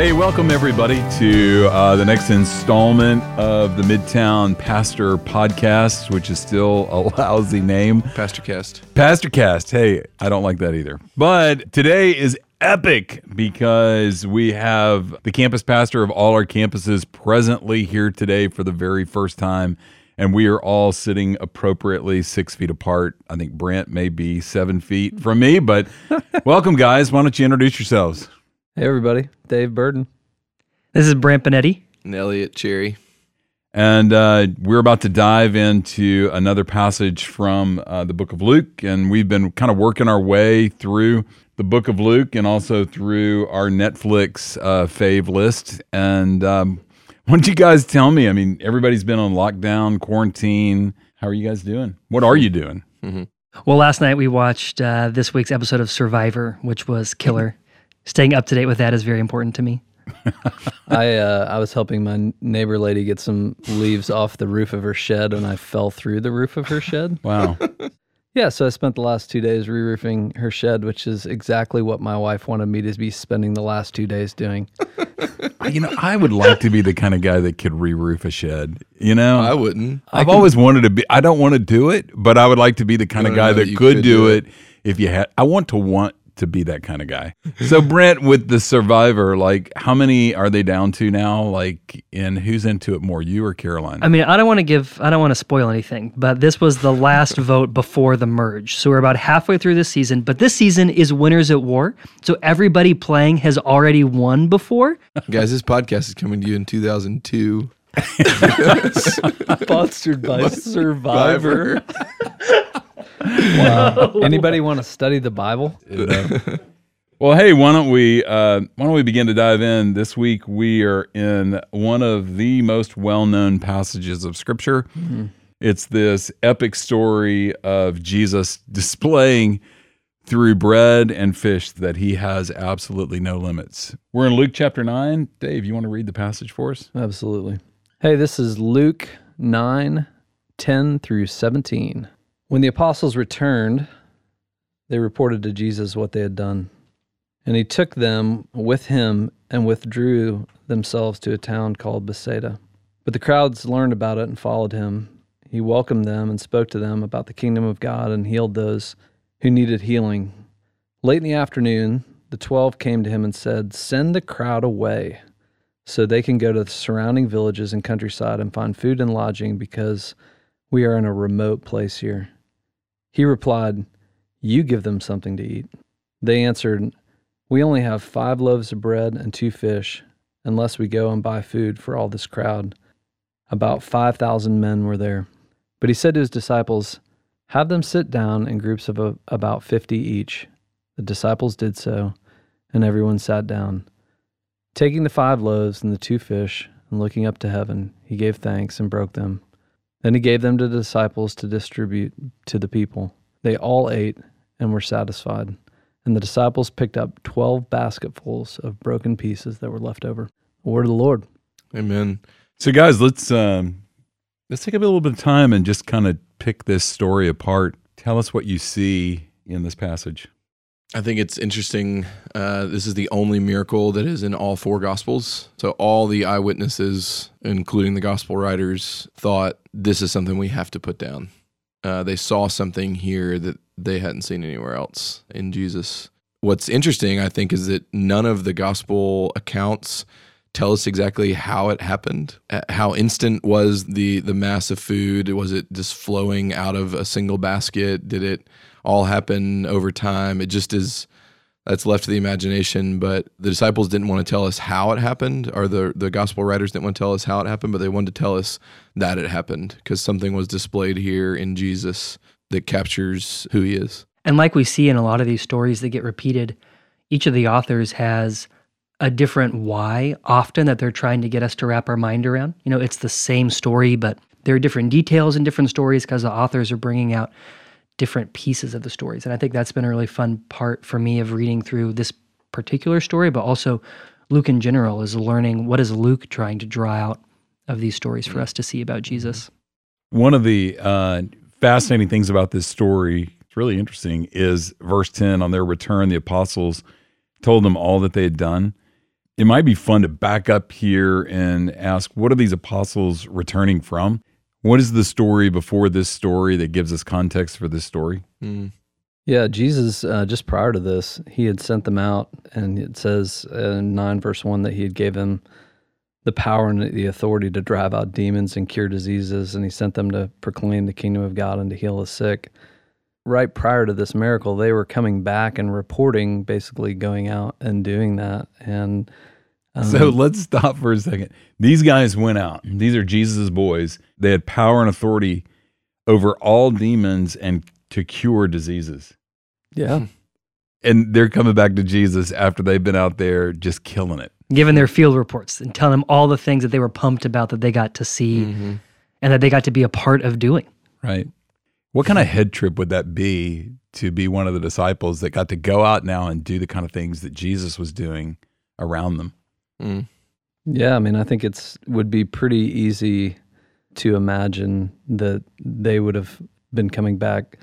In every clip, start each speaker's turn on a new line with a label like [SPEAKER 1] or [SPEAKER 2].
[SPEAKER 1] Hey, welcome everybody to uh, the next installment of the Midtown Pastor Podcast, which is still a lousy name.
[SPEAKER 2] Pastor Cast.
[SPEAKER 1] Pastor Cast. Hey, I don't like that either. But today is epic because we have the campus pastor of all our campuses presently here today for the very first time. And we are all sitting appropriately six feet apart. I think Brent may be seven feet from me, but welcome, guys. Why don't you introduce yourselves?
[SPEAKER 3] Hey everybody, Dave Burden.
[SPEAKER 4] This is Brant Benetti.
[SPEAKER 2] And Elliot Cherry.
[SPEAKER 1] And uh, we're about to dive into another passage from uh, the book of Luke. And we've been kind of working our way through the book of Luke and also through our Netflix uh, fave list. And um, why don't you guys tell me? I mean, everybody's been on lockdown, quarantine. How are you guys doing? What are you doing?
[SPEAKER 4] Well, last night we watched uh, this week's episode of Survivor, which was killer. Staying up to date with that is very important to me.
[SPEAKER 3] I uh, I was helping my neighbor lady get some leaves off the roof of her shed, and I fell through the roof of her shed.
[SPEAKER 1] Wow.
[SPEAKER 3] Yeah, so I spent the last two days re-roofing her shed, which is exactly what my wife wanted me to be spending the last two days doing.
[SPEAKER 1] you know, I would like to be the kind of guy that could re roof a shed. You know,
[SPEAKER 2] I wouldn't.
[SPEAKER 1] I've always wanted to be. I don't want to do it, but I would like to be the kind of guy
[SPEAKER 2] know
[SPEAKER 1] that
[SPEAKER 2] that
[SPEAKER 1] could,
[SPEAKER 2] could
[SPEAKER 1] do
[SPEAKER 2] do
[SPEAKER 1] it. if you had. I want to want to be that kind of guy. So Brent, with the Survivor, like how many are they down to now? Like, and who's into it more, you or Caroline?
[SPEAKER 4] I mean, I don't want to give, I don't want to spoil anything, but this was the last vote before the merge. So we're about halfway through this season, but this season is Winners at War. So everybody playing has already won before.
[SPEAKER 2] Guys, this podcast is coming to you in 2002.
[SPEAKER 3] Sponsored by Survivor. Wow. Anybody want to study the Bible?
[SPEAKER 1] Well, hey, why don't we uh, why don't we begin to dive in? This week we are in one of the most well-known passages of Scripture. It's this epic story of Jesus displaying through bread and fish that he has absolutely no limits. We're in Luke chapter nine. Dave, you want to read the passage for us?
[SPEAKER 3] Absolutely. Hey, this is Luke 9 10 through 17. When the apostles returned, they reported to Jesus what they had done. And he took them with him and withdrew themselves to a town called Bethsaida. But the crowds learned about it and followed him. He welcomed them and spoke to them about the kingdom of God and healed those who needed healing. Late in the afternoon, the twelve came to him and said, Send the crowd away so they can go to the surrounding villages and countryside and find food and lodging because we are in a remote place here. He replied, You give them something to eat. They answered, We only have five loaves of bread and two fish, unless we go and buy food for all this crowd. About 5,000 men were there. But he said to his disciples, Have them sit down in groups of about 50 each. The disciples did so, and everyone sat down. Taking the five loaves and the two fish, and looking up to heaven, he gave thanks and broke them. Then he gave them to the disciples to distribute to the people. They all ate and were satisfied. And the disciples picked up twelve basketfuls of broken pieces that were left over. Word of the Lord.
[SPEAKER 2] Amen.
[SPEAKER 1] So, guys, let's um, let's take a little bit of time and just kind of pick this story apart. Tell us what you see in this passage.
[SPEAKER 2] I think it's interesting. Uh, this is the only miracle that is in all four gospels. So all the eyewitnesses, including the gospel writers, thought this is something we have to put down. Uh, they saw something here that they hadn't seen anywhere else in Jesus. What's interesting, I think, is that none of the gospel accounts tell us exactly how it happened. Uh, How instant was the the mass of food? Was it just flowing out of a single basket? Did it all happen over time? It just is that's left to the imagination. But the disciples didn't want to tell us how it happened, or the the gospel writers didn't want to tell us how it happened, but they wanted to tell us that it happened because something was displayed here in Jesus that captures who he is.
[SPEAKER 4] And like we see in a lot of these stories that get repeated, each of the authors has a different why often that they're trying to get us to wrap our mind around. You know, it's the same story, but there are different details in different stories because the authors are bringing out different pieces of the stories. And I think that's been a really fun part for me of reading through this particular story, but also Luke in general is learning what is Luke trying to draw out of these stories for us to see about Jesus.
[SPEAKER 1] One of the uh, fascinating things about this story, it's really interesting, is verse 10 on their return, the apostles told them all that they had done. it might be fun to back up here and ask what are these apostles returning from? What is the story before this story that gives us context for this story?
[SPEAKER 2] Mm.
[SPEAKER 3] Yeah, Jesus, uh, just prior to this, he had sent them out, and it says in 9 verse 1 that he had gave them the power and the authority to drive out demons and cure diseases, and he sent them to proclaim the kingdom of God and to heal the sick. Right prior to this miracle, they were coming back and reporting, basically going out and doing that. And um,
[SPEAKER 1] So let's stop for a second. These guys went out. These are Jesus' boys. They had power and authority over all demons and to cure diseases.
[SPEAKER 3] yeah,
[SPEAKER 1] And they're coming back to Jesus after they've been out there just killing it.
[SPEAKER 4] Giving their field reports and telling them all the things that they were pumped about that they got to see
[SPEAKER 2] Mm-hmm.
[SPEAKER 4] and that they got to be a part of doing.
[SPEAKER 1] Right. What kind of head trip would that be to be one of the disciples that got to go out now and do the kind of things that Jesus was doing around them?
[SPEAKER 2] Mm.
[SPEAKER 3] Yeah, I mean, I think it's would be pretty easy to imagine that they would have been coming back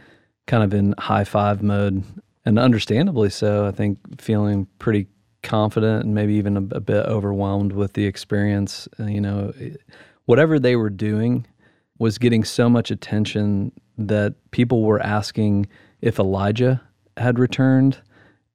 [SPEAKER 3] kind of in high five mode, and understandably so. I think feeling pretty confident and maybe even a, a bit overwhelmed with the experience. Uh, you know, whatever they were doing was getting so much attention that people were asking if Elijah had returned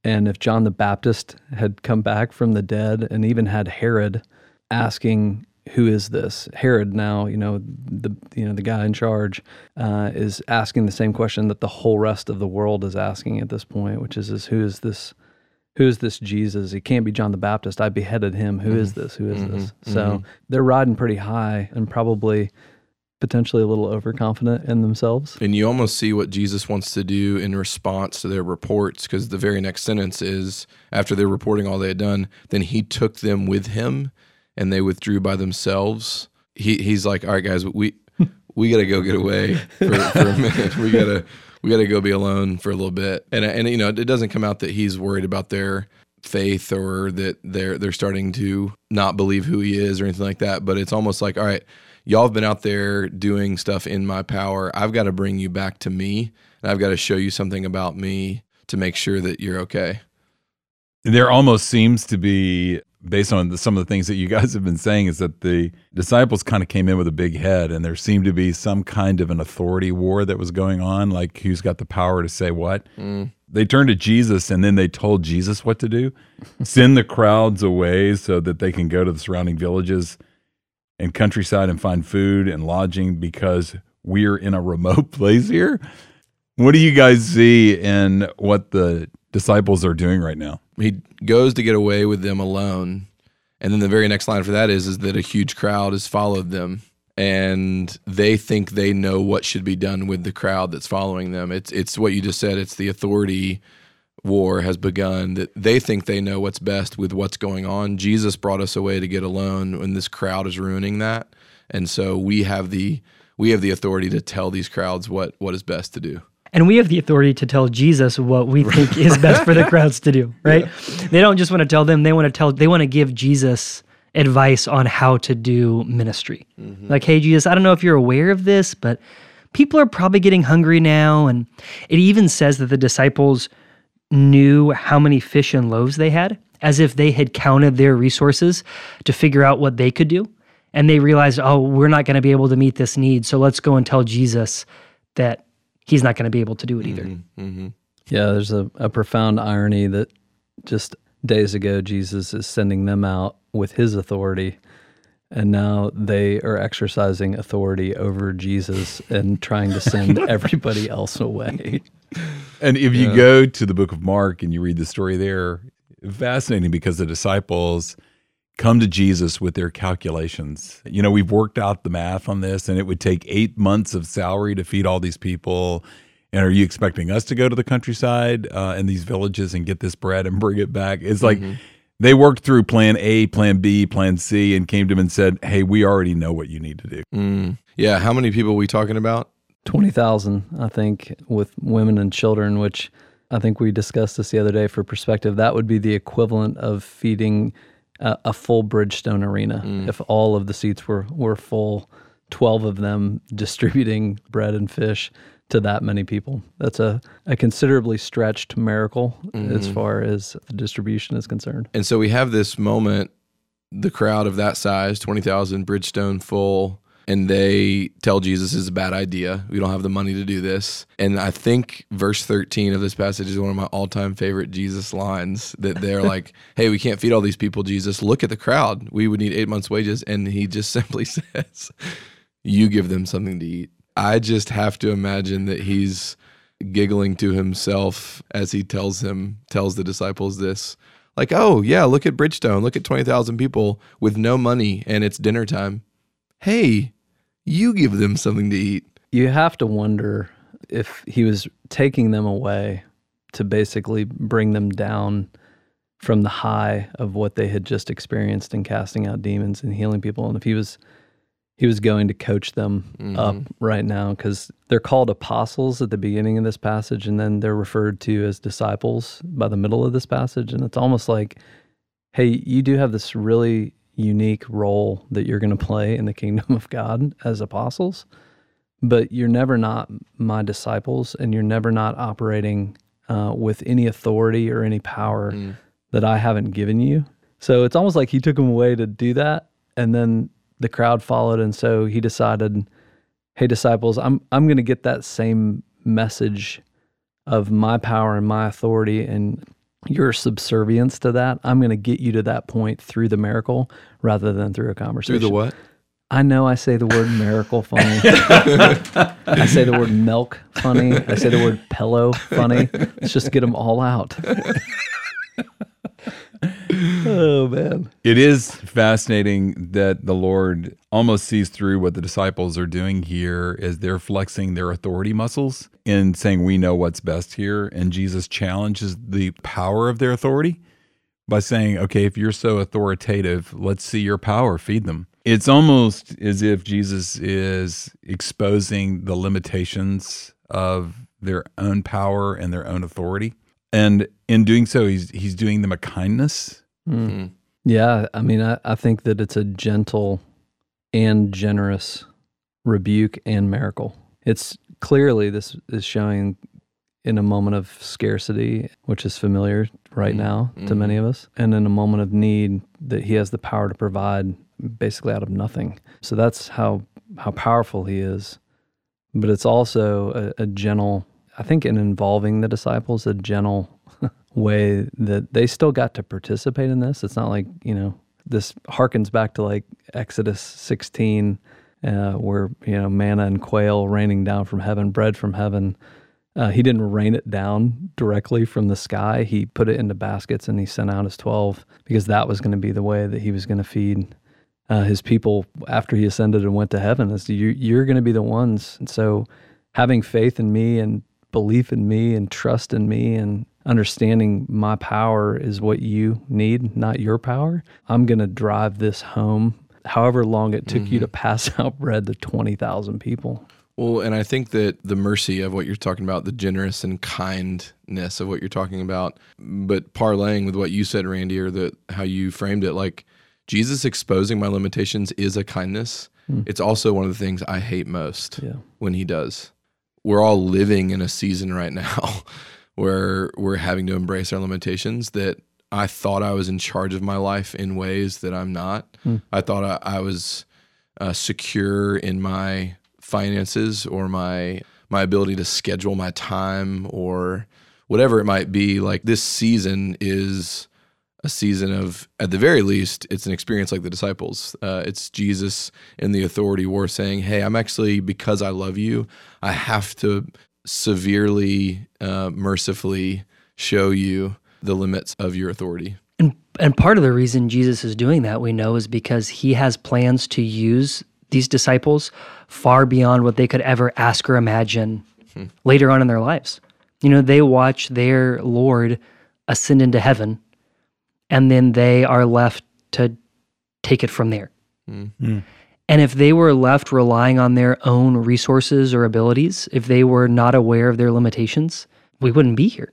[SPEAKER 3] and if John the Baptist had come back from the dead and even had Herod asking who is this Herod now you know the you know the guy in charge uh, is asking the same question that the whole rest of the world is asking at this point which is, is who is this who is this Jesus? He can't be John the Baptist. I beheaded him. Who is mm-hmm. this? Who is mm-hmm. this? So mm-hmm. they're riding pretty high and probably potentially a little overconfident in themselves.
[SPEAKER 2] And you almost see what Jesus wants to do in response to their reports because the very next sentence is after they're reporting all they had done, then he took them with him and they withdrew by themselves. He, he's like, all right, guys, we we got to go get away for, for a minute. We got to we got to go be alone for a little bit. And and you know, it doesn't come out that he's worried about their faith or that they're they're starting to not believe who he is or anything like that. But it's almost like, all right, y'all have been out there doing stuff in my power. I've got to bring you back to me, and I've got to show you something about me to make sure that you're okay.
[SPEAKER 1] There almost seems to be, based on the, some of the things that you guys have been saying, is that the disciples kind of came in with a big head, and there seemed to be some kind of an authority war that was going on, like who's got the power to say what. Mm. They turned to Jesus, and then they told Jesus what to do: send the crowds away so that they can go to the surrounding villages and countryside and find food and lodging because we're in a remote place here. What do you guys see in what the disciples are doing right now?
[SPEAKER 2] He goes to get away with them alone, and then the very next line for that is is that a huge crowd has followed them, and they think they know what should be done with the crowd that's following them. It's it's what you just said. It's the authority war has begun that they think they know what's best with what's going on. Jesus brought us away to get alone when this crowd is ruining that. And so we have the we have the authority to tell these crowds what what is best to do.
[SPEAKER 4] And we have the authority to tell Jesus what we think is best for the crowds to do, right? They don't just want to tell them, they want to tell they want to give Jesus advice on how to do ministry. Mm-hmm. Like, hey Jesus, I don't know if you're aware of this, but people are probably getting hungry now and it even says that the disciples knew how many fish and loaves they had as if they had counted their resources to figure out what they could do. And they realized oh we're not going to be able to meet this need so let's go and tell jesus that he's not going to be able to do it either. Mm-hmm, mm-hmm.
[SPEAKER 3] Yeah, there's a, a profound irony that just days ago Jesus is sending them out with his authority, and now they are exercising authority over Jesus and trying to send everybody else away.
[SPEAKER 1] And if you go to the book of Mark and you read the story there, fascinating because the disciples come to Jesus with their calculations. You know, we've worked out the math on this, and it would take eight months of salary to feed all these people. And are you expecting us to go to the countryside uh, and these villages and get this bread and bring it back? It's like they worked through plan A, plan B, plan C, and came to him and said, Hey, we already know what you need to do.
[SPEAKER 2] Mm. Yeah, how many people are we talking about?
[SPEAKER 3] 20,000, I think, with women and children, which I think we discussed this the other day for perspective. That would be the equivalent of feeding a, a full Bridgestone arena if all of the seats were, were full, 12 of them distributing bread and fish to that many people. That's a, a considerably stretched miracle as mm-hmm. far as the distribution is concerned.
[SPEAKER 2] And so we have this moment the crowd of that size, 20,000 Bridgestone full, and they tell Jesus it's a bad idea. We don't have the money to do this. And I think verse 13 of this passage is one of my all time favorite Jesus lines that they're like, hey, we can't feed all these people, Jesus. Look at the crowd. We would need eight months' wages. And he just simply says, you give them something to eat. I just have to imagine that he's giggling to himself as he tells him, tells the disciples this. Like, oh, yeah, look at Bridgestone. Look at 20,000 people with no money and it's dinner time hey, you give them something to eat.
[SPEAKER 3] You have to wonder if he was taking them away to basically bring them down from the high of what they had just experienced in casting out demons and healing people and if he was he was going to coach them
[SPEAKER 2] Mm-hmm.
[SPEAKER 3] up right now cuz they're called apostles at the beginning of this passage and then they're referred to as disciples by the middle of this passage and it's almost like hey you do have this really unique role that you're going to play in the kingdom of God as apostles but you're never not my disciples and you're never not operating uh, with any authority or any power that I haven't given you. So it's almost like he took them away to do that, and then the crowd followed, and so he decided, "Hey, disciples, I'm I'm going to get that same message of my power and my authority and your subservience to that. I'm going to get you to that point through the miracle rather than through a conversation.
[SPEAKER 2] Through the what?
[SPEAKER 3] I know I say the word miracle funny. I say the word milk funny. I say the word pillow funny. Let's just get them all out. oh man.
[SPEAKER 1] It is fascinating that the Lord almost sees through what the disciples are doing here as they're flexing their authority muscles and saying, We know what's best here. And Jesus challenges the power of their authority by saying, Okay, if you're so authoritative, let's see your power, feed them. It's almost as if Jesus is exposing the limitations of their own power and their own authority. And in doing so, he's he's doing them a kindness Hmm. Hmm.
[SPEAKER 3] Yeah, I mean, I, I think that it's a gentle and generous rebuke and miracle. It's clearly this is showing in a moment of scarcity, which is familiar right hmm. now to many of us, and in a moment of need that he has the power to provide basically out of nothing. So that's how how powerful he is. But it's also a, a gentle, I think, in involving the disciples, a gentle way that they still got to participate in this. It's not like, you know, this harkens back to like Exodus 16, uh, where, you know, manna and quail raining down from heaven, bread from heaven. Uh, he didn't rain it down directly from the sky. He put it into baskets and he sent out his 12 because that was going to be the way that he was going to feed uh, his people after he ascended and went to heaven. Is you, you're going to be the ones. And so having faith in me and belief in me and trust in me and understanding my power is what you need, not your power. I'm going to drive this home, however long it took you to mm-hmm. pass out bread to 20,000 people.
[SPEAKER 2] Well, and I think that the mercy of what you're talking about, the generous and kindness of what you're talking about, but parlaying with what you said, Randy, or the how you framed it, like Jesus exposing my limitations is a kindness. Hmm. It's also one of the things I hate most
[SPEAKER 3] Yeah.
[SPEAKER 2] when he does. We're all living in a season right now where we're having to embrace our limitations that I thought I was in charge of my life in ways that I'm not. I thought I, I was uh, secure in my finances or my my ability to schedule my time or whatever it might be. Like this season is a season of, at the very least, it's an experience like the disciples. Uh, it's Jesus in the authority war saying, Hey, I'm actually, because I love you, I have to severely, uh, mercifully show you the limits of your authority.
[SPEAKER 4] And and part of the reason Jesus is doing that, we know, is because he has plans to use these disciples far beyond what they could ever ask or imagine hmm. later on in their lives. You know, they watch their Lord ascend into heaven, and then they are left to take it from there. Hmm. Hmm. And if they were left relying on their own resources or abilities, if they were not aware of their limitations, we wouldn't be here.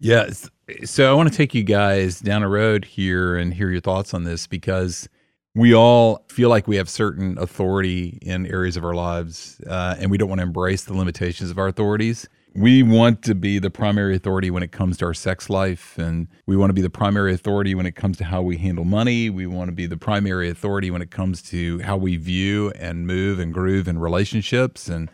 [SPEAKER 1] Yes. So I want to take you guys down a road here and hear your thoughts on this because we all feel like we have certain authority in areas of our lives uh, and we don't want to embrace the limitations of our authorities. We want to be the primary authority when it comes to our sex life, and we want to be the primary authority when it comes to how we handle money. We want to be the primary authority when it comes to how we view and move and groove in relationships and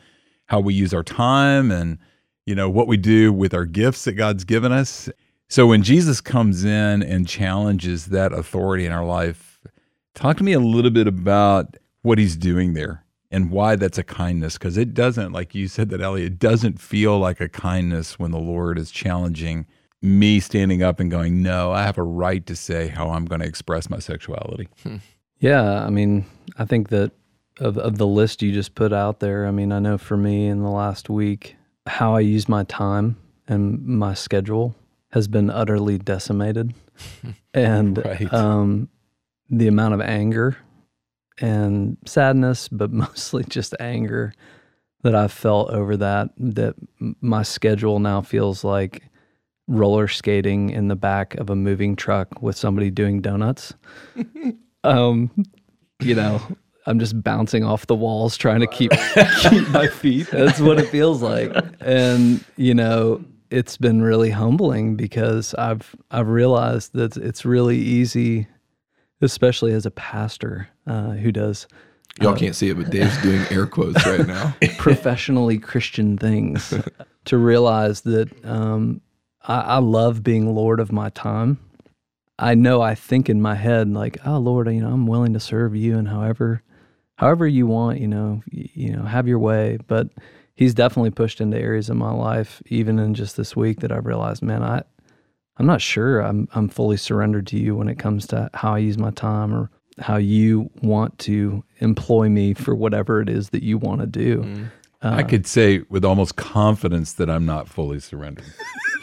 [SPEAKER 1] how we use our time and you know what we do with our gifts that God's given us. So when Jesus comes in and challenges that authority in our life, talk to me a little bit about what he's doing there and why that's a kindness because it doesn't like you said that Ellie it doesn't feel like a kindness when the Lord is challenging me standing up and going no I have a right to say how I'm going to express my sexuality.
[SPEAKER 3] Yeah, I mean, I think that of, of the list you just put out there, I mean, I know for me in the last week, how I use my time and my schedule has been utterly decimated. and
[SPEAKER 1] Right.
[SPEAKER 3] um, the amount of anger and sadness, but mostly just anger that I've felt over that, that my schedule now feels like roller skating in the back of a moving truck with somebody doing donuts. um, you know, I'm just bouncing off the walls trying to keep keep my feet. That's what it feels like. And you know, it's been really humbling because I've I've realized that it's really easy, especially as a pastor uh, who does
[SPEAKER 2] Y'all can't see it, but Dave's doing air quotes right now.
[SPEAKER 3] professionally Christian things to realize that um, I, I love being Lord of my time. I know I think in my head like, oh Lord, you know, I'm willing to serve you and however, however you want, you know, you know, have your way. But He's definitely pushed into areas of my life, even in just this week, that I've realized, man, I, I'm not sure I'm I'm fully surrendered to you when it comes to how I use my time or how you want to employ me for whatever it is that you want to do. Mm.
[SPEAKER 1] Uh, I could say with almost confidence that I'm not fully surrendered.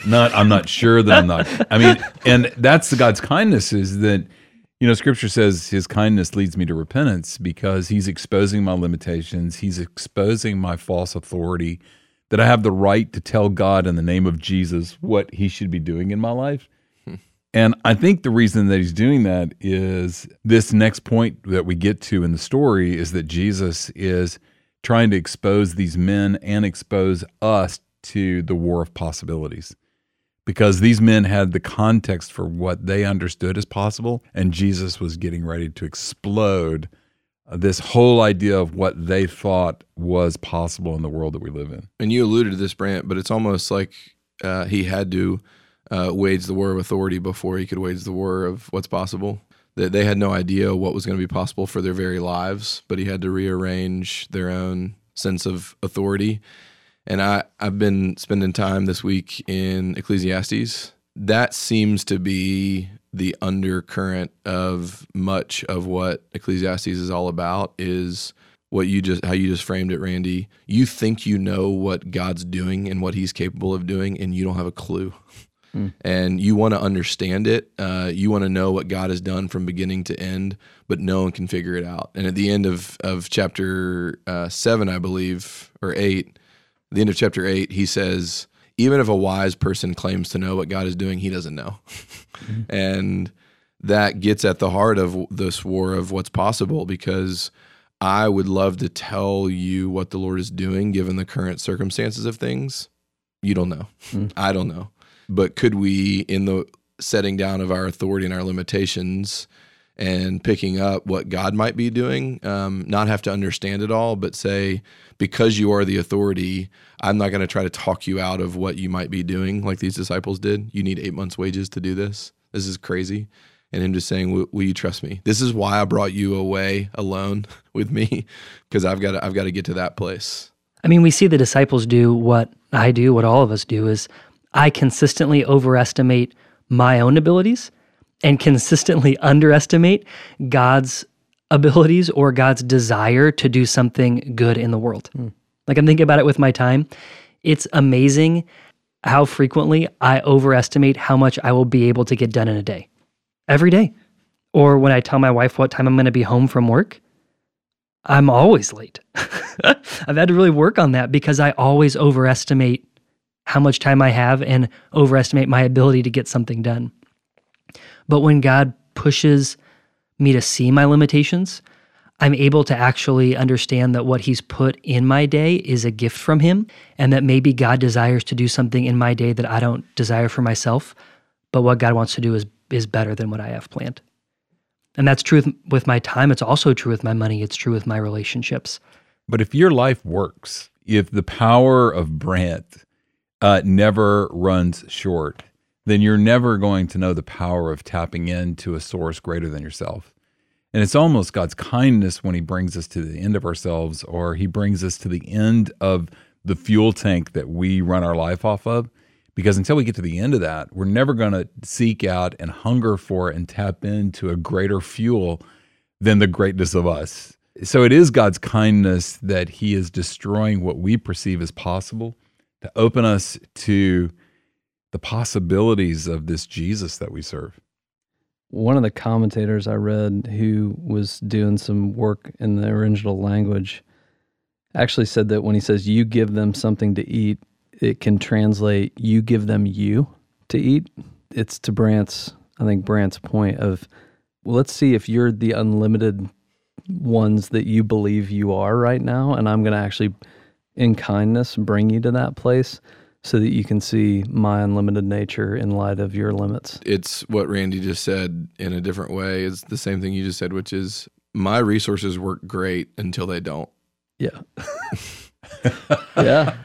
[SPEAKER 1] not I'm not sure that I'm not. I mean, and that's the God's kindness is that you know scripture says his kindness leads me to repentance because he's exposing my limitations, he's exposing my false authority that I have the right to tell God in the name of Jesus what he should be doing in my life. And I think the reason that he's doing that is this next point that we get to in the story is that Jesus is trying to expose these men and expose us to the war of possibilities. Because these men had the context for what they understood as possible, and Jesus was getting ready to explode uh, this whole idea of what they thought was possible in the world that we live in.
[SPEAKER 2] And you alluded to this, Brant, but it's almost like uh, he had to uh, wage the war of authority before he could wage the war of what's possible. That they had no idea what was going to be possible for their very lives, but he had to rearrange their own sense of authority. And I, I've been spending time this week in Ecclesiastes. That seems to be the undercurrent of much of what Ecclesiastes is all about is what you just how you just framed it randy you think you know what god's doing and what he's capable of doing and you don't have a clue and you want to understand it uh, you want to know what god has done from beginning to end but no one can figure it out and at the end of of chapter uh, 7 i believe or 8 the end of chapter 8 he says even if a wise person claims to know what god is doing he doesn't know and that gets at the heart of this war of what's possible because I would love to tell you what the Lord is doing given the current circumstances of things. You don't know. I don't know. But could we, in the setting down of our authority and our limitations and picking up what God might be doing, um, not have to understand it all, but say, because you are the authority, I'm not going to try to talk you out of what you might be doing like these disciples did. You need eight months' wages to do this. This is crazy and him just saying, will, "Will you trust me? This is why I brought you away alone with me, because I've got I've got to get to that place."
[SPEAKER 4] I mean, we see the disciples do what I do, what all of us do is I consistently overestimate my own abilities and consistently underestimate God's abilities or God's desire to do something good in the world. Hmm. Like I'm thinking about it with my time. It's amazing how frequently I overestimate how much I will be able to get done in a day. Every day. Or when I tell my wife what time I'm going to be home from work, I'm always late. I've had to really work on that because I always overestimate how much time I have and overestimate my ability to get something done. But when God pushes me to see my limitations, I'm able to actually understand that what he's put in my day is a gift from him and that maybe God desires to do something in my day that I don't desire for myself, but what God wants to do is is better than what I have planned. And that's true with, my time, it's also true with my money, it's true with my relationships.
[SPEAKER 1] But if your life works, if the power of Brant uh, never runs short, then you're never going to know the power of tapping into a source greater than yourself. And it's almost God's kindness when He brings us to the end of ourselves or He brings us to the end of the fuel tank that we run our life off of. Because until we get to the end of that, we're never going to seek out and hunger for and tap into a greater fuel than the greatness of us. So it is God's kindness that He is destroying what we perceive as possible to open us to the possibilities of this Jesus that we serve.
[SPEAKER 3] One of the commentators I read who was doing some work in the original language actually said that when he says you give them something to eat, it can translate you give them you to eat. It's to Brant's, I think Brant's point of well, let's see if you're the unlimited ones that you believe you are right now, and I'm going to actually, in kindness, bring you to that place so that you can see my unlimited nature in light of your limits.
[SPEAKER 2] It's what Randy just said in a different way. It's the same thing you just said, which is my resources work great until they don't.
[SPEAKER 3] Yeah. yeah.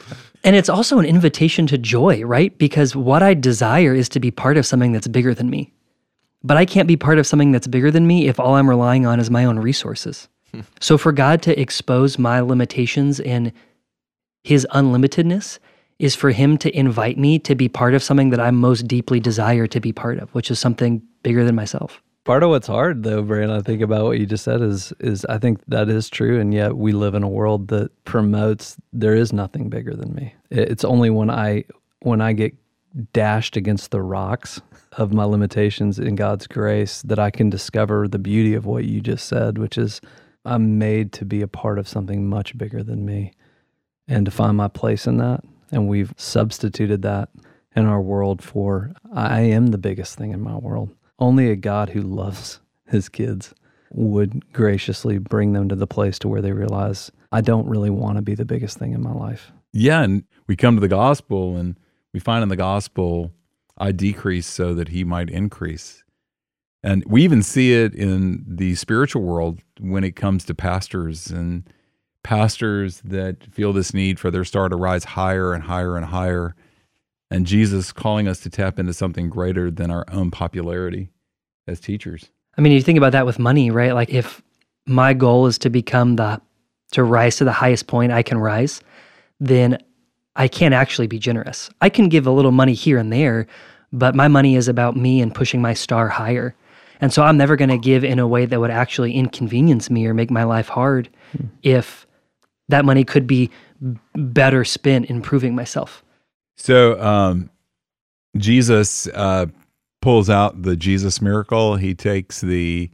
[SPEAKER 4] And it's also an invitation to joy, right? Because what I desire is to be part of something that's bigger than me. But I can't be part of something that's bigger than me if all I'm relying on is my own resources. so for God to expose my limitations and his unlimitedness is for him to invite me to be part of something that I most deeply desire to be part of, which is something bigger than myself.
[SPEAKER 3] Part of what's hard though, Brandon, I think about what you just said is is I think that is true and yet we live in a world that promotes there is nothing bigger than me. It's only when I when I get dashed against the rocks of my limitations in God's grace that I can discover the beauty of what you just said, which is I'm made to be a part of something much bigger than me and to find my place in that. And we've substituted that in our world for I am the biggest thing in my world. Only a God who loves his kids would graciously bring them to the place to where they realize I don't really want to be the biggest thing in my life.
[SPEAKER 1] Yeah, and we come to the gospel and we find in the gospel I decrease so that he might increase. And we even see it in the spiritual world when it comes to pastors and pastors that feel this need for their star to rise higher and higher and higher. And Jesus calling us to tap into something greater than our own popularity as teachers.
[SPEAKER 4] I mean, you think about that with money, right? Like if my goal is to become the to rise to the highest point I can rise, then I can't actually be generous. I can give a little money here and there, but my money is about me and pushing my star higher. And so I'm never going to give in a way that would actually inconvenience me or make my life hard hmm. if that money could be better spent improving myself.
[SPEAKER 1] So um, Jesus uh, pulls out the Jesus miracle. He takes the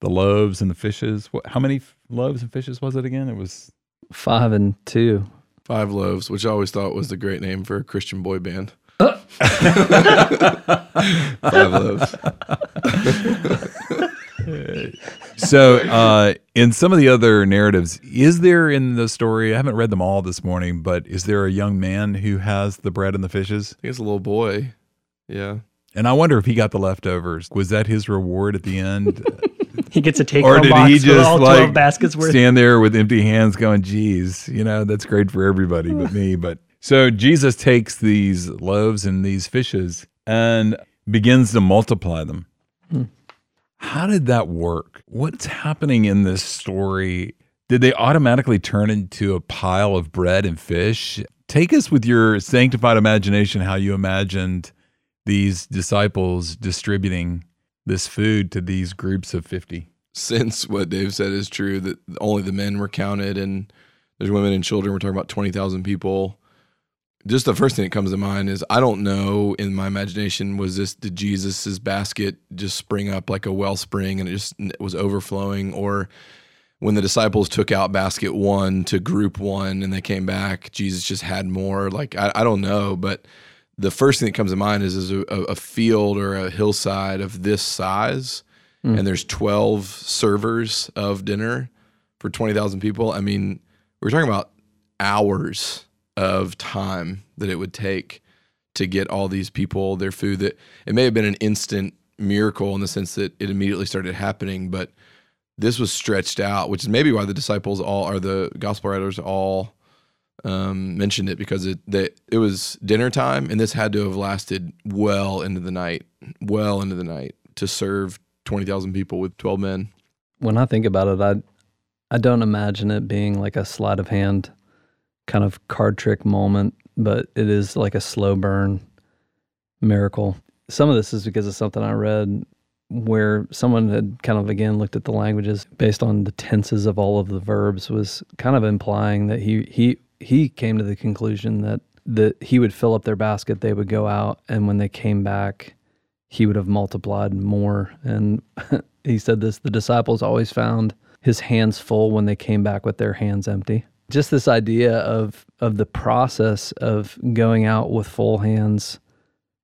[SPEAKER 1] the loaves and the fishes. What, how many loaves and fishes was it again? It was
[SPEAKER 3] five and two.
[SPEAKER 2] Five Loaves, which I always thought was the great name for a Christian boy band. Five Loaves.
[SPEAKER 1] so, uh, in some of the other narratives, is there in the story? I haven't read them all this morning, but is there a young man who has the bread and the fishes?
[SPEAKER 2] I think it's a little boy. Yeah.
[SPEAKER 1] And I wonder if he got the leftovers. Was that his reward at the end?
[SPEAKER 4] he gets a take or did he just like baskets worth.
[SPEAKER 1] stand there with empty hands going geez you know that's great for everybody but me but so jesus takes these loaves and these fishes and begins to multiply them hmm. How did that work? What's happening in this story? Did they automatically turn into a pile of bread and fish? Take us with your sanctified imagination how you imagined these disciples distributing this food to these groups of 50
[SPEAKER 2] since what dave said is true that only the men were counted and there's women and children we're talking about 20000 people just the first thing that comes to mind is i don't know in my imagination was this did jesus's basket just spring up like a wellspring and it just was overflowing? Or when the disciples took out basket one to group one and they came back jesus just had more? Like i, I don't know but the first thing that comes to mind is, is a, a field or a hillside of this size. Hmm. And there's 12 servers of dinner for 20,000 people. I mean, we're talking about hours of time that it would take to get all these people their food that it may have been an instant miracle in the sense that it immediately started happening, but this was stretched out, which is maybe why the disciples all are the gospel writers all um, mentioned it because it that it was dinner time and this had to have lasted well into the night, well into the night to serve twenty thousand people with twelve men.
[SPEAKER 3] When I think about it, I I don't imagine it being like a sleight of hand kind of card trick moment, but it is like a slow burn miracle. Some of this is because of something I read where someone had kind of again looked at the languages based on the tenses of all of the verbs was kind of implying that he he he came to the conclusion that that he would fill up their basket, they would go out, and when they came back, he would have multiplied more. And he said this: the disciples always found his hands full when they came back with their hands empty. Just this idea of of the process of going out with full hands,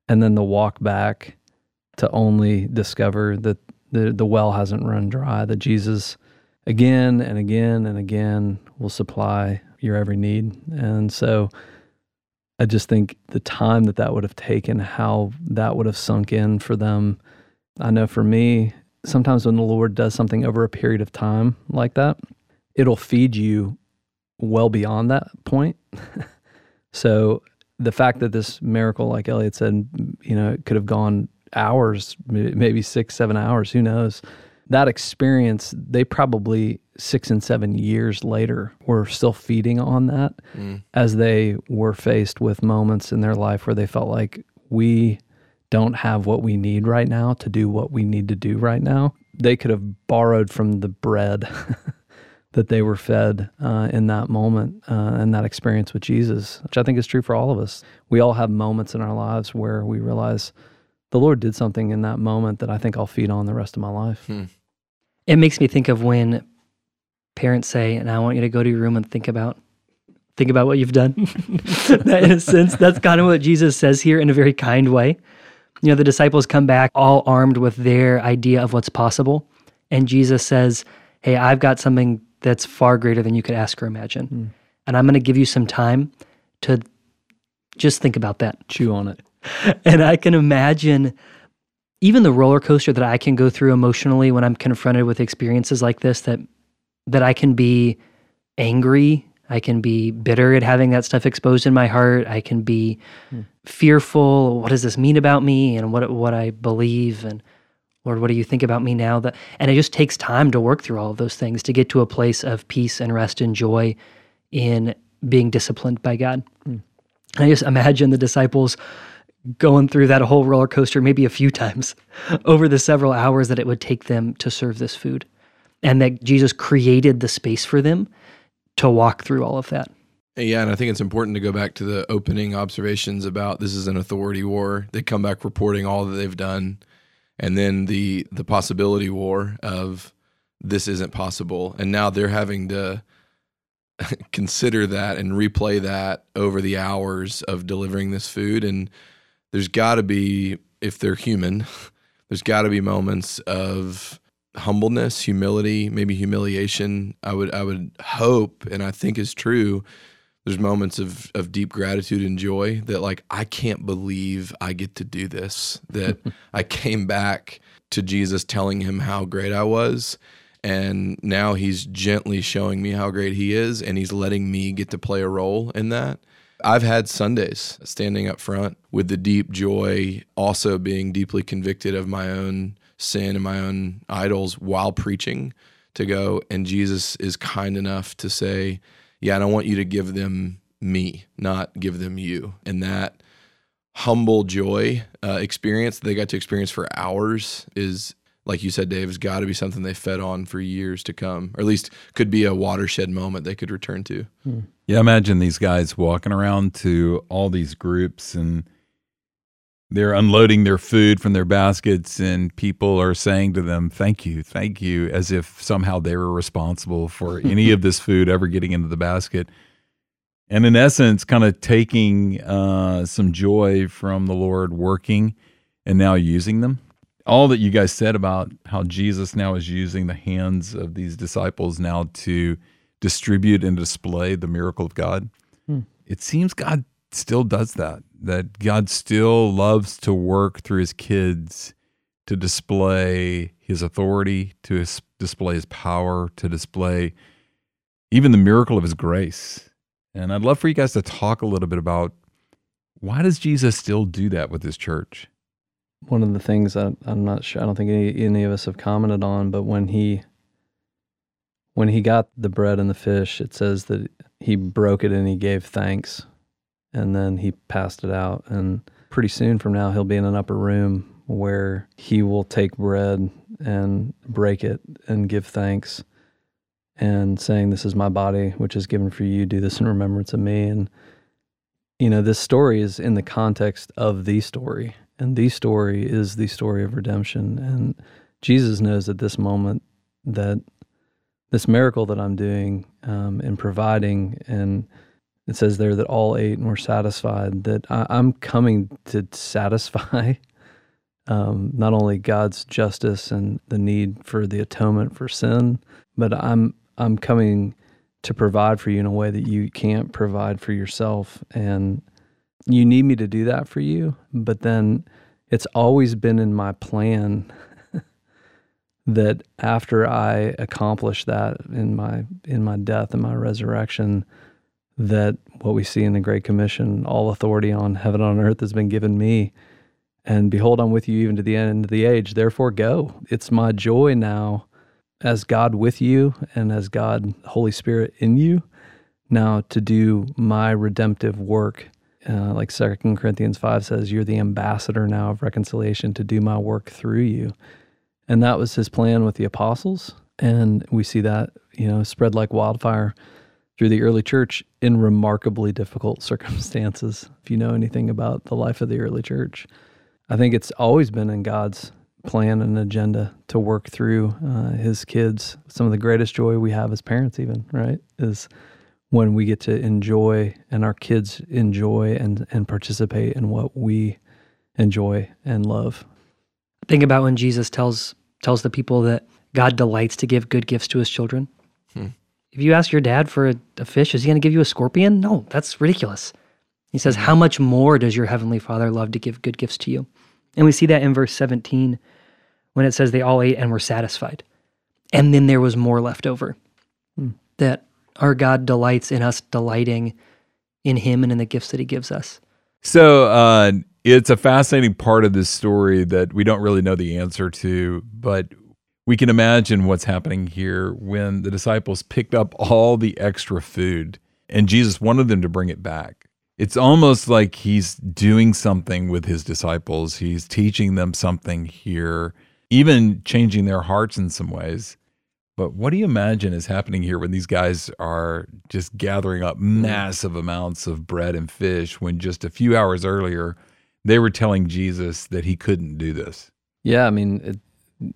[SPEAKER 3] and then the walk back to only discover that the the well hasn't run dry. That Jesus, again and again and again, will supply your every need. And so I just think the time that that would have taken, how that would have sunk in for them. I know for me, sometimes when the Lord does something over a period of time like that, it'll feed you well beyond that point. so the fact that this miracle, like Elliot said, you know, it could have gone hours, maybe six, seven hours, who knows? That experience, they probably six and seven years later were still feeding on that mm. as they were faced with moments in their life where they felt like we don't have what we need right now to do what we need to do right now. They could have borrowed from the bread that they were fed uh, in that moment uh, and that experience with Jesus, which I think is true for all of us. We all have moments in our lives where we realize the Lord did something in that moment that I think I'll feed on the rest of my life. Hmm.
[SPEAKER 4] It makes me think of when parents say, and I want you to go to your room and think about think about what you've done. in a sense, that's kind of what Jesus says here in a very kind way. You know, the disciples come back all armed with their idea of what's possible. And Jesus says, Hey, I've got something that's far greater than you could ask or imagine. Mm. And I'm going to give you some time to just think about that.
[SPEAKER 3] Chew on it.
[SPEAKER 4] and I can imagine even the roller coaster that I can go through emotionally when I'm confronted with experiences like this that that I can be angry, I can be bitter at having that stuff exposed in my heart, I can be hmm. fearful, what does this mean about me and what what I believe and Lord, what do you think about me now? That and it just takes time to work through all of those things to get to a place of peace and rest and joy in being disciplined by God. Hmm. I just imagine the disciples going through that whole roller coaster maybe a few times over the several hours that it would take them to serve this food. And that Jesus created the space for them to walk through all of that.
[SPEAKER 2] Yeah, and I think it's important to go back to the opening observations about this is an authority war. They come back reporting all that they've done, and then the the possibility war of this isn't possible, and now they're having to consider that and replay that over the hours of delivering this food and there's got to be, if they're human, there's got to be moments of humbleness, humility, maybe humiliation. I would I would hope, and I think is true. There's moments of of deep gratitude and joy that like I can't believe I get to do this. That I came back to Jesus telling him how great I was. And now he's gently showing me how great he is, and he's letting me get to play a role in that. I've had Sundays standing up front with the deep joy, also being deeply convicted of my own sin and my own idols while preaching to go. And Jesus is kind enough to say, Yeah, and I want you to give them me, not give them you. And that humble joy uh, experience that they got to experience for hours is like you said, Dave, has got to be something they fed on for years to come, or at least could be a watershed moment they could return to.
[SPEAKER 1] Hmm. Yeah, imagine these guys walking around to all these groups and they're unloading their food from their baskets, and people are saying to them, Thank you, thank you, as if somehow they were responsible for any of this food ever getting into the basket. And in essence, kind of taking uh, some joy from the Lord working and now using them all that you guys said about how Jesus now is using the hands of these disciples now to distribute and display the miracle of God.
[SPEAKER 3] Hmm.
[SPEAKER 1] It seems God still does that, that God still loves to work through his kids to display his authority, to his, display his power, to display even the miracle of his grace. And I'd love for you guys to talk a little bit about why does Jesus still do that with his church?
[SPEAKER 3] One of the things that I'm not sure, I don't think any, any of us have commented on, but when he when he got the bread and the fish, it says that he broke it and he gave thanks, and then he passed it out. And pretty soon from now, he'll be in an upper room where he will take bread and break it and give thanks and saying, This is my body, which is given for you. Do this in remembrance of me. And, you know, this story is in the context of the story. And the story is the story of redemption. And Jesus knows at this moment that this miracle that I'm doing um, and providing, and it says there that all ate and were satisfied, that I, I'm coming to satisfy um, not only God's justice and the need for the atonement for sin, but I'm I'm coming to provide for you in a way that you can't provide for yourself, and you need me to do that for you. But then it's always been in my plan that after I accomplish that in my in my death and my resurrection, that what we see in the Great Commission, all authority on heaven and on earth has been given me and behold, I'm with you even to the end of the age. Therefore, go. It's my joy now as God with you and as God, Holy Spirit in you, now to do my redemptive work. Uh, like Second Corinthians 5 says, you're the ambassador now of reconciliation to do my work through you. And that was his plan with the apostles. And we see that, you know, spread like wildfire through the early church in remarkably difficult circumstances. If you know anything about the life of the early church, I think it's always been in God's plan and agenda to work through uh, His kids. Some of the greatest joy we have as parents, even right, is when we get to enjoy and our kids enjoy and and participate in what we enjoy and love.
[SPEAKER 4] Think about when Jesus tells tells the people that God delights to give good gifts to His children. If you ask your dad for a, a fish, is he going to give you a scorpion? No, that's ridiculous. He says, "How much more does your heavenly Father love to give good gifts to you?" And we see that in verse 17 when it says they all ate and were satisfied. And then there was more left over.
[SPEAKER 3] Hmm.
[SPEAKER 4] That our God delights in us delighting in Him and in the gifts that He gives us.
[SPEAKER 1] So uh, it's a fascinating part of this story that we don't really know the answer to, but we can imagine what's happening here when the disciples picked up all the extra food and Jesus wanted them to bring it back. It's almost like he's doing something with his disciples. He's teaching them something here, even changing their hearts in some ways. But what do you imagine is happening here when these guys are just gathering up massive amounts of bread and fish when just a few hours earlier they were telling Jesus that he couldn't do this?
[SPEAKER 3] Yeah, I mean, it,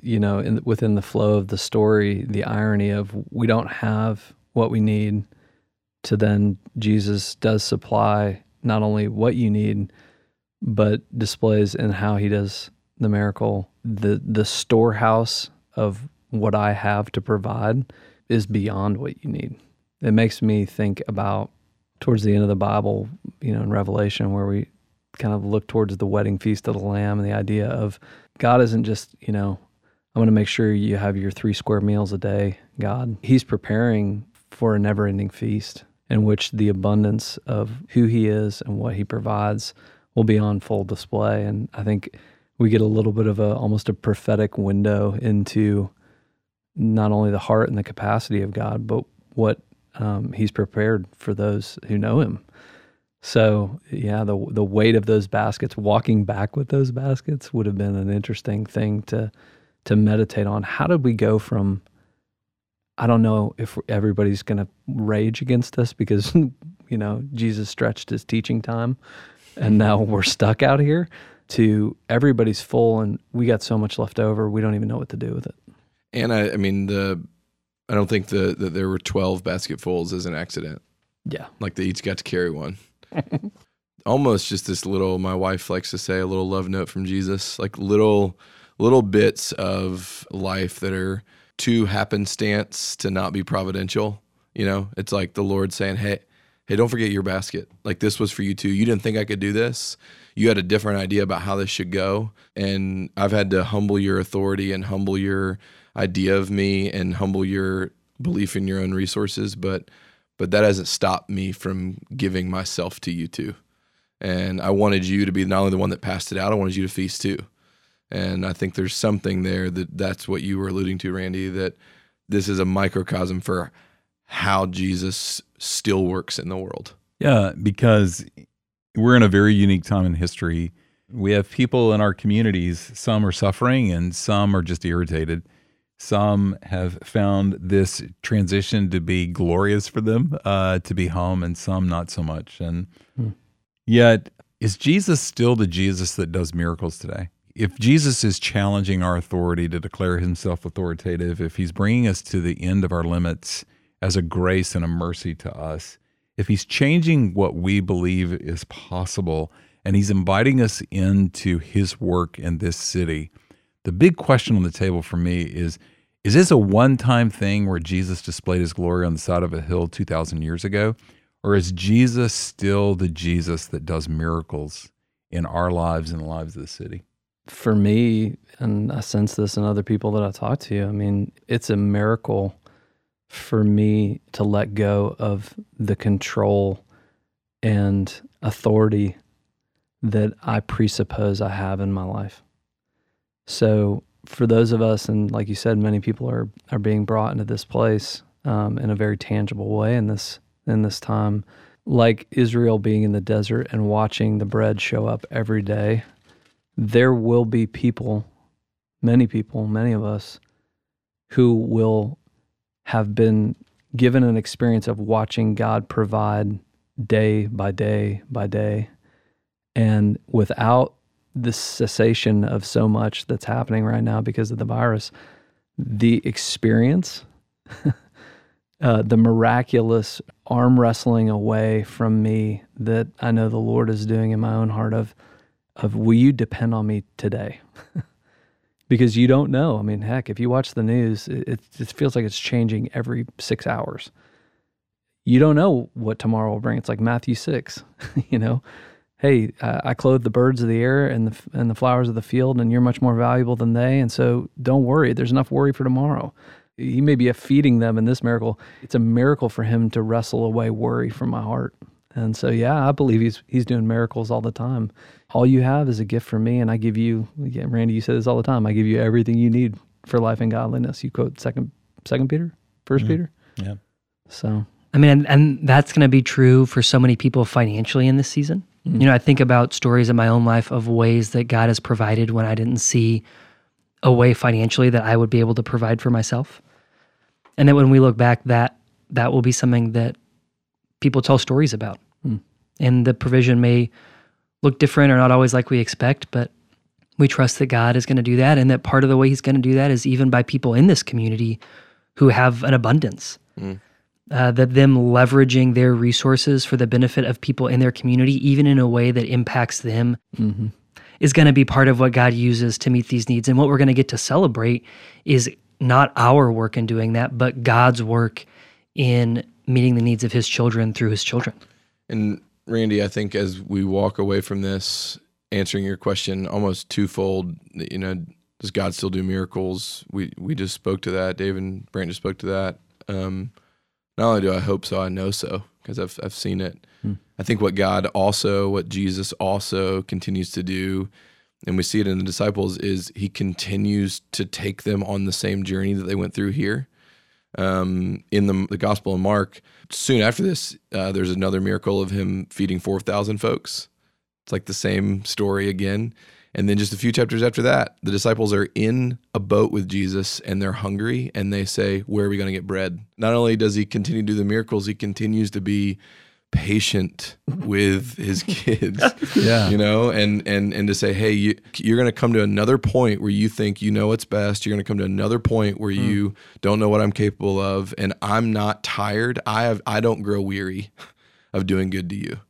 [SPEAKER 3] you know, in, within the flow of the story, the irony of we don't have what we need, to then Jesus does supply not only what you need, but displays in how he does the miracle. The the storehouse of what I have to provide is beyond what you need. It makes me think about towards the end of the Bible, you know, in Revelation, where we kind of look towards the wedding feast of the Lamb and the idea of God isn't just, you know, I'm going to make sure you have your three square meals a day, God. He's preparing for a never ending feast in which the abundance of who He is and what He provides will be on full display. And I think we get a little bit of a almost a prophetic window into not only the heart and the capacity of God, but what um, He's prepared for those who know Him. So yeah, the the weight of those baskets, walking back with those baskets, would have been an interesting thing to to meditate on. How did we go from? I don't know if everybody's going to rage against us because you know Jesus stretched his teaching time, and mm-hmm. now we're stuck out here. To everybody's full, and we got so much left over, we don't even know what to do with it.
[SPEAKER 2] And I, I mean, the I don't think the that there were twelve basketfuls as an accident.
[SPEAKER 3] Yeah,
[SPEAKER 2] Like they each got to carry one. Almost just this little. My wife likes to say a little love note from Jesus, like little little bits of life that are too happenstance to not be providential. You know, it's like the Lord saying, "Hey, hey, don't forget your basket. Like this was for you too. You didn't think I could do this. You had a different idea about how this should go, and I've had to humble your authority and humble your idea of me and humble your belief in your own resources, but but that hasn't stopped me from giving myself to you too. And I wanted you to be not only the one that passed it out, I wanted you to feast too. And I think there's something there that that's what you were alluding to, Randy, that this is a microcosm for how Jesus still works in the world.
[SPEAKER 1] Yeah, because we're in a very unique time in history. We have people in our communities, some are suffering and some are just irritated. Some have found this transition to be glorious for them, uh, to be home, and some not so much. And hmm. yet, is Jesus still the Jesus that does miracles today? If Jesus is challenging our authority to declare himself authoritative, if he's bringing us to the end of our limits as a grace and a mercy to us, if he's changing what we believe is possible and he's inviting us into his work in this city, the big question on the table for me is is this a one time thing where Jesus displayed his glory on the side of a hill 2,000 years ago? Or is Jesus still the Jesus that does miracles in our lives and the lives of the city?
[SPEAKER 3] For me, and I sense this in other people that I talk to, I mean, it's a miracle for me to let go of the control and authority that I presuppose I have in my life. So for those of us, and like you said, many people are are being brought into this place um, in a very tangible way in this in this time, like Israel being in the desert and watching the bread show up every day. There will be people, many people, many of us, who will have been given an experience of watching God provide day by day by day, and without the cessation of so much that's happening right now because of the virus, the experience, uh, the miraculous arm wrestling away from me that I know the Lord is doing in my own heart of, of will you depend on me today? because you don't know. I mean, heck, if you watch the news, it, it feels like it's changing every six hours. You don't know what tomorrow will bring. It's like Matthew 6, you know? hey, I clothe the birds of the air and the and the flowers of the field, and you're much more valuable than they. And so, don't worry. There's enough worry for tomorrow. He may be feeding them in this miracle. It's a miracle for him to wrestle away worry from my heart. And so, yeah, I believe he's he's doing miracles all the time. All you have is a gift from me, and I give you. Yeah, Randy, you say this all the time. I give you everything you need for life and godliness. You quote second Second Peter, 1st mm-hmm. Peter.
[SPEAKER 1] Yeah.
[SPEAKER 3] So
[SPEAKER 4] I mean, and, and that's going to be true for so many people financially in this season. Mm-hmm. You know, I think about stories in my own life of ways that God has provided when I didn't see a way financially that I would be able to provide for myself. And then when we look back, that that will be something that people tell stories about. Mm. And the provision may look different or not always like we expect, but we trust that God is going to do that and that part of the way he's going to do that is even by people in this community who have an abundance. Mm uh, that them leveraging their resources for the benefit of people in their community, even in a way that impacts them, mm-hmm. is going to be part of what God uses to meet these needs. And what we're going to get to celebrate is not our work in doing that, but God's work in meeting the needs of His children through His children.
[SPEAKER 2] And Randy, I think as we walk away from this, answering your question almost twofold, you know, does God still do miracles? We we just spoke to that. Dave and Brant just spoke to that. Um, not only do I hope so, I know so because I've I've seen it. Hmm. I think what God also, what Jesus also continues to do, and we see it in the disciples, is He continues to take them on the same journey that they went through here. Um, in the, the Gospel of Mark, soon after this, uh, there's another miracle of Him feeding four thousand folks. It's like the same story again. And then just a few chapters after that, the disciples are in a boat with Jesus and they're hungry and they say, Where are we going to get bread? Not only does he continue to do the miracles, he continues to be patient with his kids.
[SPEAKER 1] yeah.
[SPEAKER 2] You know, and and and to say, hey, you, you're going to come to another point where you think you know what's best. You're going to come to another point where mm. you don't know what I'm capable of, and I'm not tired. I have I don't grow weary of doing good to you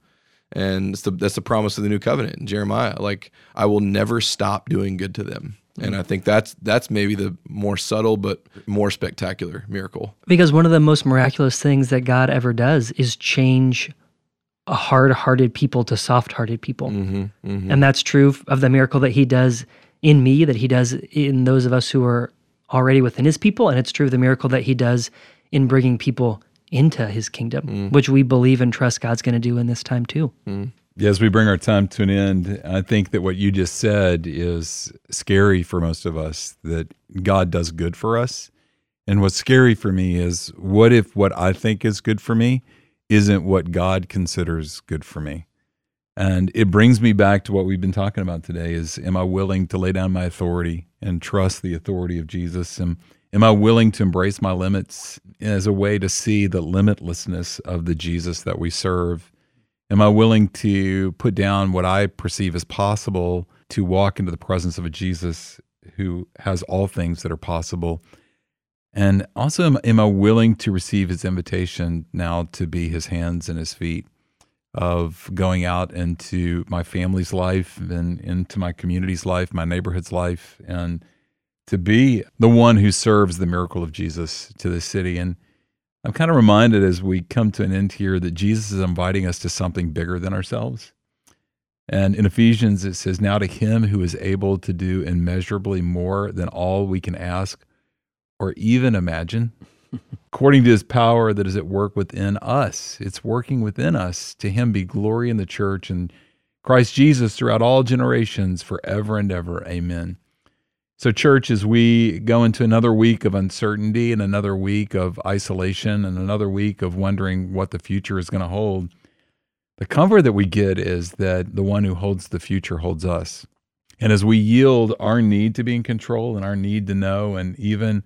[SPEAKER 2] and the, that's the promise of the new covenant in Jeremiah. Like I will never stop doing good to them. And I think that's that's maybe the more subtle but more spectacular miracle.
[SPEAKER 4] Because one of the most miraculous things that God ever does is change a hard-hearted people to soft-hearted people.
[SPEAKER 2] Mm-hmm, mm-hmm.
[SPEAKER 4] And that's true of the miracle that he does in me, that he does in those of us who are already within his people. And it's true of the miracle that he does in bringing people into his kingdom, mm. which we believe and trust God's going to do in this time too.
[SPEAKER 1] Yeah, as we bring our time to an end, I think that what you just said is scary for most of us that God does good for us. And what's scary for me is what if what I think is good for me isn't what God considers good for me? And it brings me back to what we've been talking about today is am I willing to lay down my authority and trust the authority of Jesus? And am I willing to embrace my limits as a way to see the limitlessness of the Jesus that we serve? Am I willing to put down what I perceive as possible to walk into the presence of a Jesus who has all things that are possible? And also, am, am I willing to receive his invitation now to be his hands and his feet of going out into my family's life and into my community's life, my neighborhood's life, and to be the one who serves the miracle of Jesus to the city? And I'm kind of reminded as we come to an end here that Jesus is inviting us to something bigger than ourselves. And in Ephesians, it says, Now to him who is able to do immeasurably more than all we can ask or even imagine, according to his power that is at work within us. It's working within us. To him be glory in the church and Christ Jesus throughout all generations, forever and ever. Amen. So, church, as we go into another week of uncertainty and another week of isolation and another week of wondering what the future is going to hold, the comfort that we get is that the one who holds the future holds us. And as we yield our need to be in control and our need to know, and even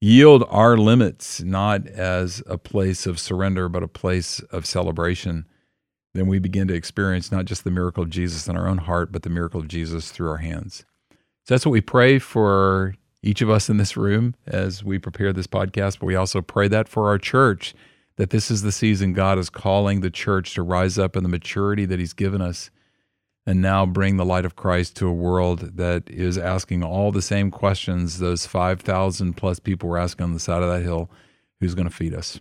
[SPEAKER 1] yield our limits, not as a place of surrender, but a place of celebration, then we begin to experience not just the miracle of Jesus in our own heart, but the miracle of Jesus through our hands. So that's what we pray for each of us in this room as we prepare this podcast, but we also pray that for our church, that this is the season God is calling the church to rise up in the maturity that He's given us and now bring the light of Christ to a world that is asking all the same questions those 5,000 plus people were asking on the side of that hill who's going to feed us?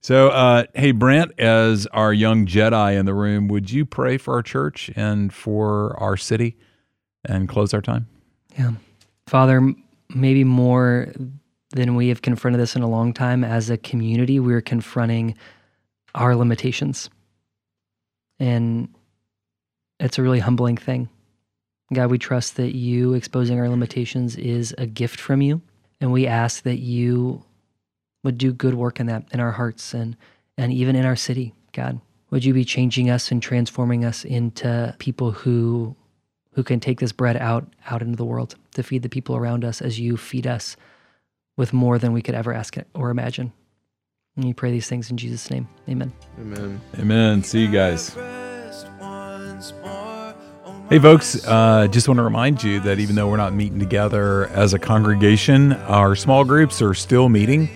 [SPEAKER 1] So, uh, hey, Brent, as our young Jedi in the room, would you pray for our church and for our city and close our time?
[SPEAKER 4] Yeah. Father, maybe more than we have confronted this in a long time as a community, we're confronting our limitations. And it's a really humbling thing. God, we trust that you exposing our limitations is a gift from you. And we ask that you would do good work in that in our hearts and and even in our city, God. Would you be changing us and transforming us into people who who can take this bread out out into the world to feed the people around us as you feed us with more than we could ever ask or imagine. And we pray these things in Jesus' name. Amen.
[SPEAKER 2] Amen.
[SPEAKER 1] Amen. See you guys. Hey, folks, uh, just want to remind you that even though we're not meeting together as a congregation, our small groups are still meeting.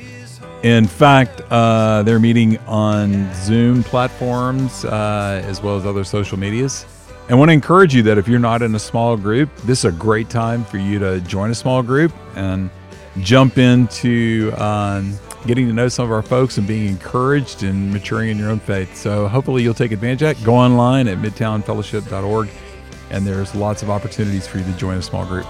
[SPEAKER 1] In fact, uh, they're meeting on Zoom platforms uh, as well as other social medias. I want to encourage you that if you're not in a small group, this is a great time for you to join a small group and jump into um, getting to know some of our folks and being encouraged and maturing in your own faith. So hopefully you'll take advantage of that. Go online at midtownfellowship.org, and there's lots of opportunities for you to join a small group.